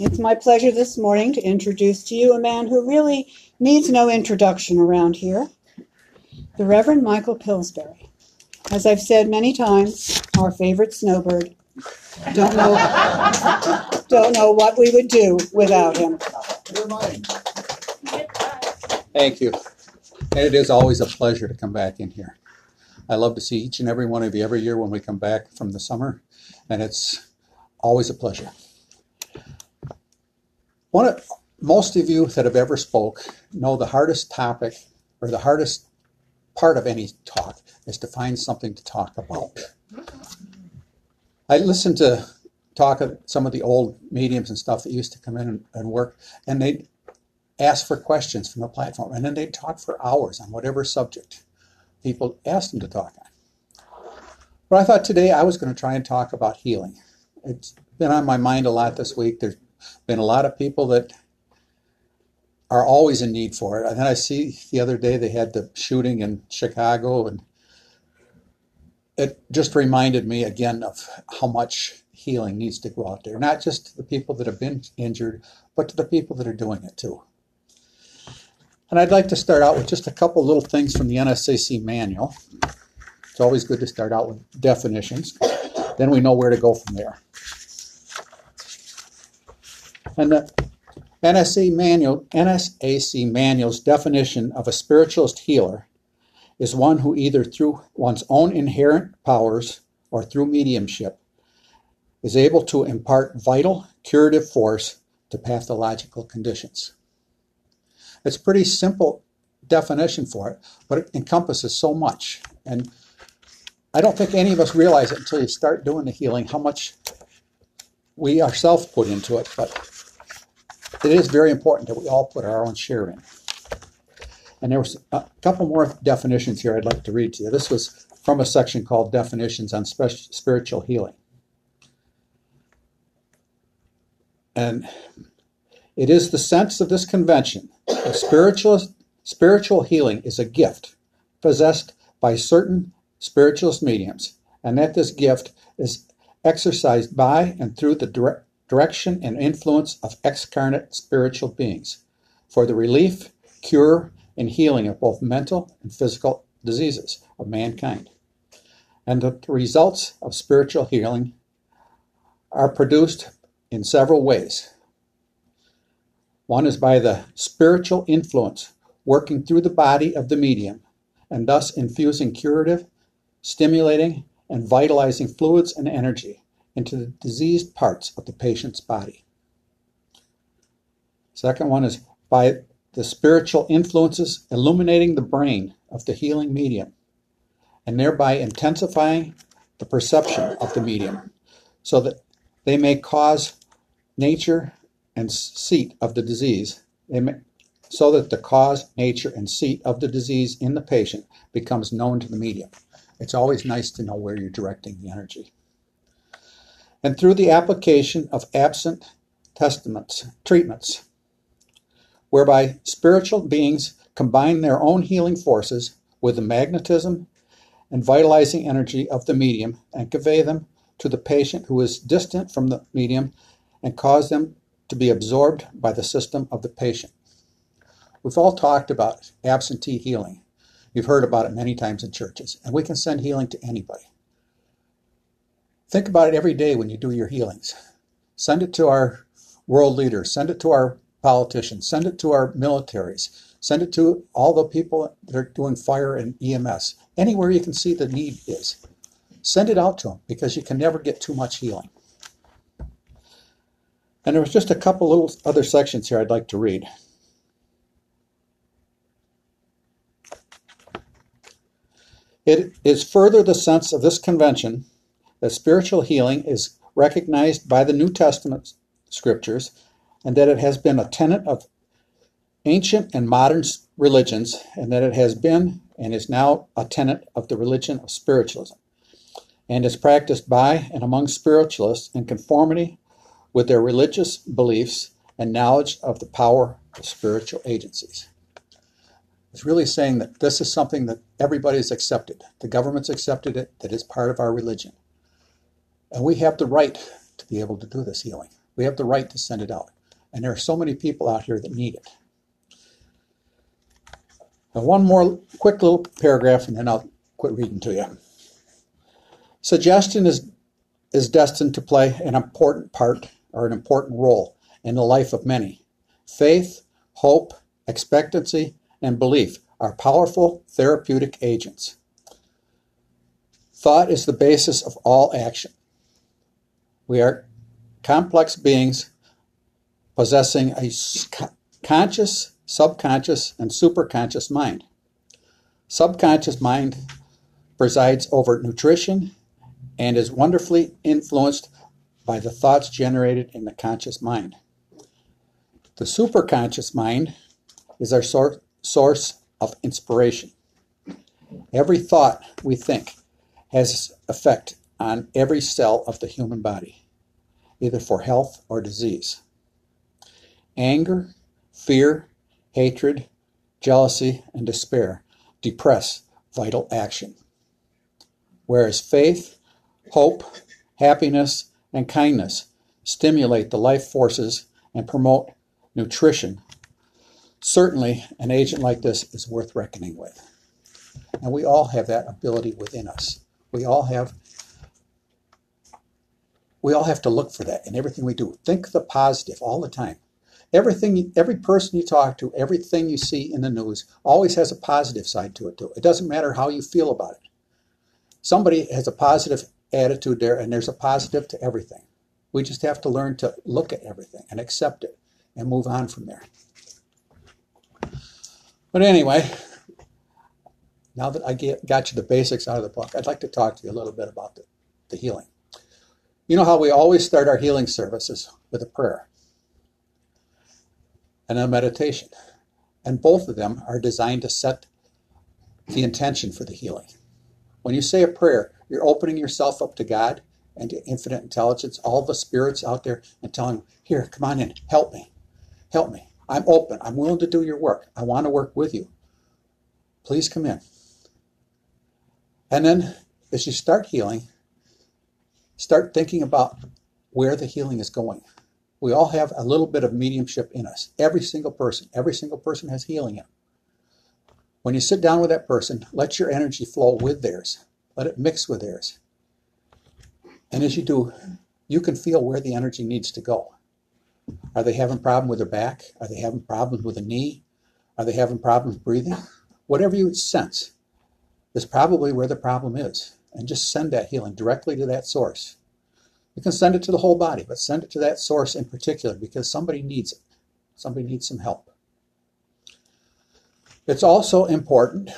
It's my pleasure this morning to introduce to you a man who really needs no introduction around here the Reverend Michael Pillsbury. As I've said many times, our favorite snowbird. Don't know, don't know what we would do without him. Thank you. And it is always a pleasure to come back in here. I love to see each and every one of you every year when we come back from the summer, and it's always a pleasure. One of, most of you that have ever spoke know the hardest topic or the hardest part of any talk is to find something to talk about. I listened to talk of some of the old mediums and stuff that used to come in and, and work, and they'd ask for questions from the platform, and then they'd talk for hours on whatever subject people asked them to talk on. But I thought today I was going to try and talk about healing. It's been on my mind a lot this week. There's been a lot of people that are always in need for it. And then I see the other day they had the shooting in Chicago, and it just reminded me again of how much healing needs to go out there. Not just to the people that have been injured, but to the people that are doing it too. And I'd like to start out with just a couple little things from the NSAC manual. It's always good to start out with definitions. Then we know where to go from there. And the NSA manual, NSAC manual's definition of a spiritualist healer is one who either through one's own inherent powers or through mediumship is able to impart vital curative force to pathological conditions. It's a pretty simple definition for it, but it encompasses so much. And I don't think any of us realize it until you start doing the healing how much we ourselves put into it, but it is very important that we all put our own share in. And there was a couple more definitions here I'd like to read to you. This was from a section called Definitions on Spiritual Healing. And it is the sense of this convention that spiritual, spiritual healing is a gift possessed by certain spiritualist mediums, and that this gift is exercised by and through the direct, direction and influence of excarnate spiritual beings for the relief, cure, and healing of both mental and physical diseases of mankind. And the results of spiritual healing are produced in several ways. One is by the spiritual influence working through the body of the medium and thus infusing curative, stimulating, and vitalizing fluids and energy into the diseased parts of the patient's body. Second one is by the spiritual influences illuminating the brain of the healing medium and thereby intensifying the perception of the medium so that they may cause nature and seat of the disease may, so that the cause, nature, and seat of the disease in the patient becomes known to the medium. It's always nice to know where you're directing the energy and through the application of absent testaments, treatments, whereby spiritual beings combine their own healing forces with the magnetism and vitalizing energy of the medium and convey them to the patient who is distant from the medium and cause them to be absorbed by the system of the patient. We've all talked about absentee healing. You've heard about it many times in churches, and we can send healing to anybody. Think about it every day when you do your healings. Send it to our world leaders, send it to our politicians, send it to our militaries, send it to all the people that are doing fire and EMS. Anywhere you can see the need is. Send it out to them because you can never get too much healing. And there was just a couple little other sections here I'd like to read. It is further the sense of this convention that spiritual healing is recognized by the New Testament scriptures and that it has been a tenet of ancient and modern religions and that it has been and is now a tenet of the religion of spiritualism and is practiced by and among spiritualists in conformity with their religious beliefs and knowledge of the power of spiritual agencies. It's really saying that this is something that everybody's accepted. The government's accepted it, that is part of our religion. And we have the right to be able to do this healing. We have the right to send it out. And there are so many people out here that need it. Now, one more quick little paragraph and then I'll quit reading to you. Suggestion is, is destined to play an important part or an important role in the life of many. Faith, hope, expectancy, and belief are powerful therapeutic agents. Thought is the basis of all action. We are complex beings possessing a conscious, subconscious, and superconscious mind. Subconscious mind presides over nutrition and is wonderfully influenced by the thoughts generated in the conscious mind. The superconscious mind is our sor- source of inspiration. Every thought we think has effect on every cell of the human body, either for health or disease. Anger, fear, hatred, jealousy, and despair depress vital action. Whereas faith, hope, happiness, and kindness stimulate the life forces and promote nutrition. Certainly, an agent like this is worth reckoning with. And we all have that ability within us. We all have we all have to look for that in everything we do. Think the positive all the time. Everything, every person you talk to, everything you see in the news always has a positive side to it too. It doesn't matter how you feel about it. Somebody has a positive attitude there, and there's a positive to everything. We just have to learn to look at everything and accept it and move on from there. But anyway, now that I get, got you the basics out of the book, I'd like to talk to you a little bit about the, the healing. You know how we always start our healing services with a prayer and a meditation. And both of them are designed to set the intention for the healing. When you say a prayer, you're opening yourself up to God and to infinite intelligence, all the spirits out there, and telling Here, come on in, help me, help me. I'm open. I'm willing to do your work. I want to work with you. Please come in. And then as you start healing, start thinking about where the healing is going. We all have a little bit of mediumship in us. Every single person, every single person has healing in them. When you sit down with that person, let your energy flow with theirs. Let it mix with theirs. And as you do, you can feel where the energy needs to go. Are they having problem with their back? Are they having problems with a knee? Are they having problems breathing? Whatever you sense is probably where the problem is. And just send that healing directly to that source. You can send it to the whole body, but send it to that source in particular because somebody needs it. Somebody needs some help. It's also important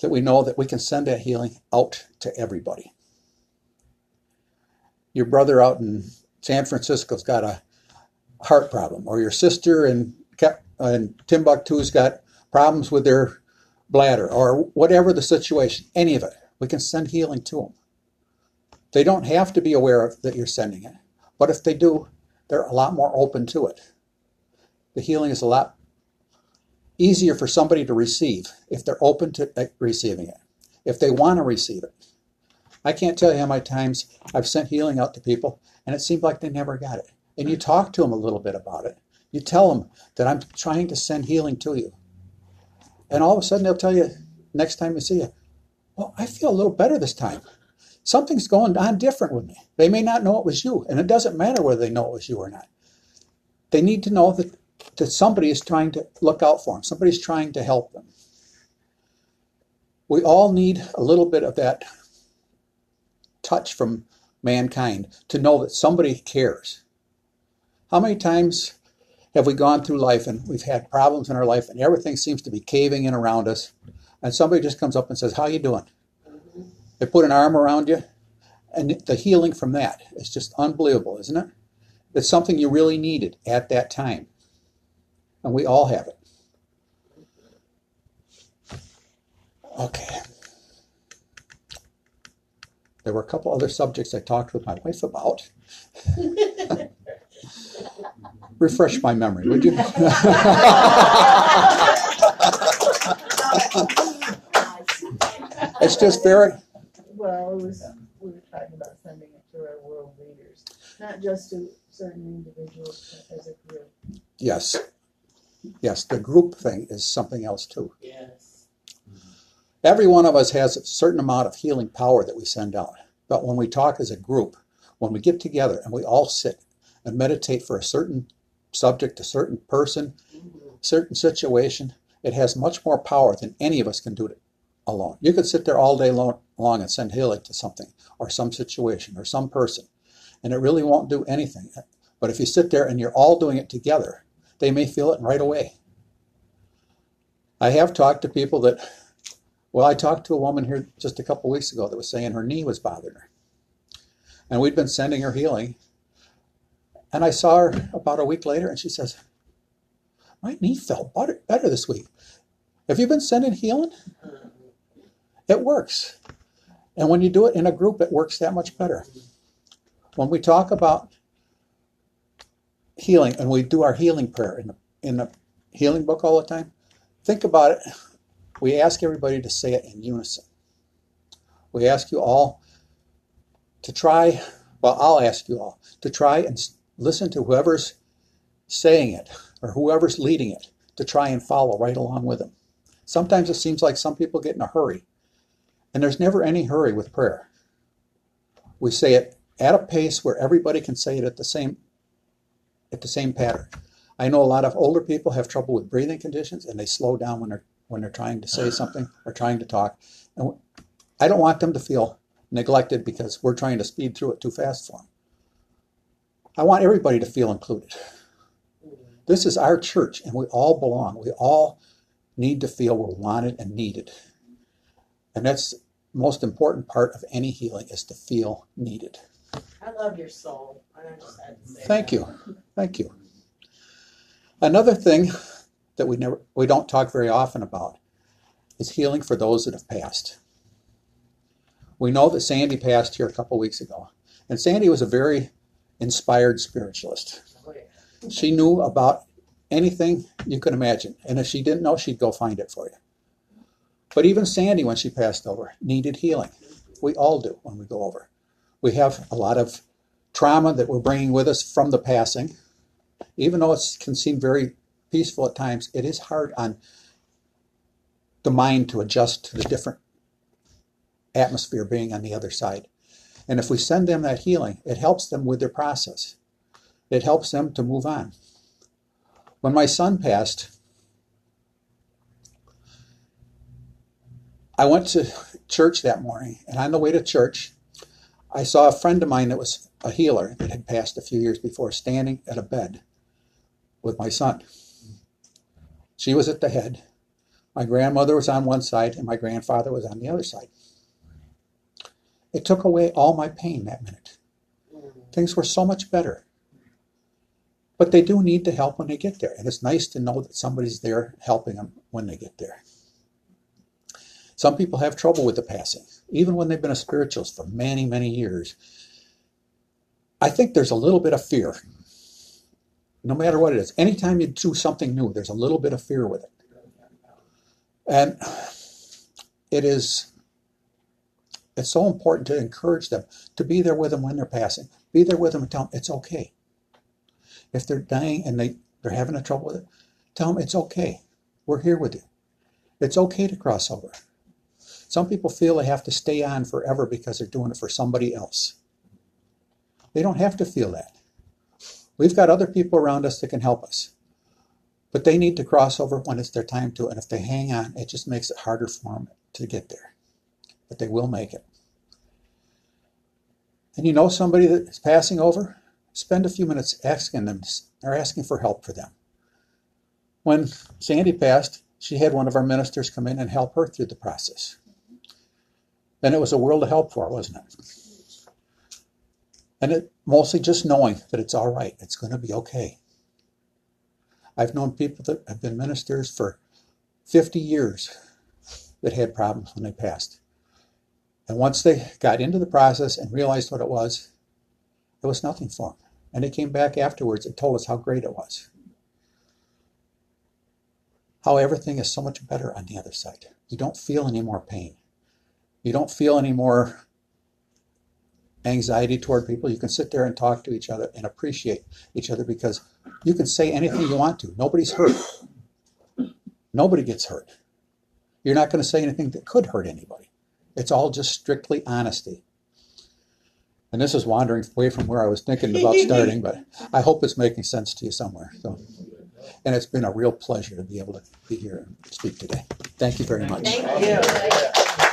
that we know that we can send that healing out to everybody. Your brother out in San Francisco's got a heart problem, or your sister in, in Timbuktu's got problems with their bladder, or whatever the situation, any of it, we can send healing to them. They don't have to be aware of that you're sending it, but if they do, they're a lot more open to it. The healing is a lot easier for somebody to receive if they're open to uh, receiving it, if they want to receive it. I can't tell you how many times I've sent healing out to people and it seemed like they never got it. And you talk to them a little bit about it. You tell them that I'm trying to send healing to you. And all of a sudden they'll tell you next time you see you, well, I feel a little better this time. Something's going on different with me. They may not know it was you, and it doesn't matter whether they know it was you or not. They need to know that that somebody is trying to look out for them, somebody's trying to help them. We all need a little bit of that touch from mankind to know that somebody cares. How many times have we gone through life and we've had problems in our life and everything seems to be caving in around us and somebody just comes up and says, how you doing? They put an arm around you and the healing from that is just unbelievable, isn't it? It's something you really needed at that time. And we all have it. Okay. There were a couple other subjects I talked with my wife about. Refresh my memory, would you? it's just very. Well, it was, we were talking about sending it to our world leaders. Not just to certain individuals, but as a group. Yes. Yes, the group thing is something else too. Yes. Every one of us has a certain amount of healing power that we send out. But when we talk as a group, when we get together and we all sit and meditate for a certain subject, to certain person, certain situation, it has much more power than any of us can do it alone. You could sit there all day long, long and send healing to something or some situation or some person, and it really won't do anything. But if you sit there and you're all doing it together, they may feel it right away. I have talked to people that, well, I talked to a woman here just a couple weeks ago that was saying her knee was bothering her. And we'd been sending her healing. And I saw her about a week later and she says, My knee felt better, this week. Have you been sending healing? It works. And when you do it in a group, it works that much better. When we talk about healing and we do our healing prayer in the, in the healing book all the time, think about it. We ask everybody to say it in unison. We ask you all to try, well, I'll ask you all to try and listen to whoever's saying it or whoever's leading it to try and follow right along with them. Sometimes it seems like some people get in a hurry, and there's never any hurry with prayer. We say it at a pace where everybody can say it at the same at the same pattern. I know a lot of older people have trouble with breathing conditions and they slow down when they're when they're trying to say something or trying to talk. And I don't want them to feel neglected because we're trying to speed through it too fast for them. I want everybody to feel included. This is our church and we all belong. We all need to feel we're wanted and needed. And that's the most important part of any healing is to feel needed. I love your soul. I just had to say Thank that. you. Thank you. Another thing that we never we don't talk very often about is healing for those that have passed. We know that Sandy passed here a couple weeks ago. And Sandy was a very inspired spiritualist. She knew about anything you could imagine. And if she didn't know, she'd go find it for you. But even Sandy, when she passed over, needed healing. We all do when we go over. We have a lot of trauma that we're bringing with us from the passing. Even though it can seem very peaceful at times, it is hard on the mind to adjust to the different atmosphere being on the other side. And if we send them that healing, it helps them with their process. It helps them to move on. When my son passed, I went to church that morning, and on the way to church, I saw a friend of mine that was a healer that had passed a few years before standing at a bed with my son. She was at the head. My grandmother was on one side, and my grandfather was on the other side. It took away all my pain that minute. Things were so much better. But they do need the help when they get there, and it's nice to know that somebody's there helping them when they get there. Some people have trouble with the passing, even when they've been a spiritualist for many, many years. I think there's a little bit of fear, no matter what it is. Anytime you do something new, there's a little bit of fear with it. And it is it's so important to encourage them to be there with them when they're passing. Be there with them and tell them it's okay. If they're dying and they, they're having a trouble with it, tell them it's okay. We're here with you. It's okay to cross over. Some people feel they have to stay on forever because they're doing it for somebody else. They don't have to feel that. We've got other people around us that can help us. But they need to cross over when it's their time to. And if they hang on, it just makes it harder for them to get there. But they will make it. And you know somebody that is passing over? Spend a few minutes asking them or asking for help for them. When Sandy passed, she had one of our ministers come in and help her through the process. Then it was a world of help for her, wasn't it? And it mostly just knowing that it's all right, it's going to be okay. I've known people that have been ministers for 50 years that had problems when they passed. And once they got into the process and realized what it was, it was nothing for them. And they came back afterwards and told us how great it was. How everything is so much better on the other side. You don't feel any more pain. You don't feel any more anxiety toward people. You can sit there and talk to each other and appreciate each other because you can say anything you want to. Nobody's hurt. Nobody gets hurt. You're not going to say anything that could hurt anybody. It's all just strictly honesty. And this is wandering away from where I was thinking about starting, but I hope it's making sense to you somewhere. So, and it's been a real pleasure to be able to be here and speak today. Thank you very much. Thank you.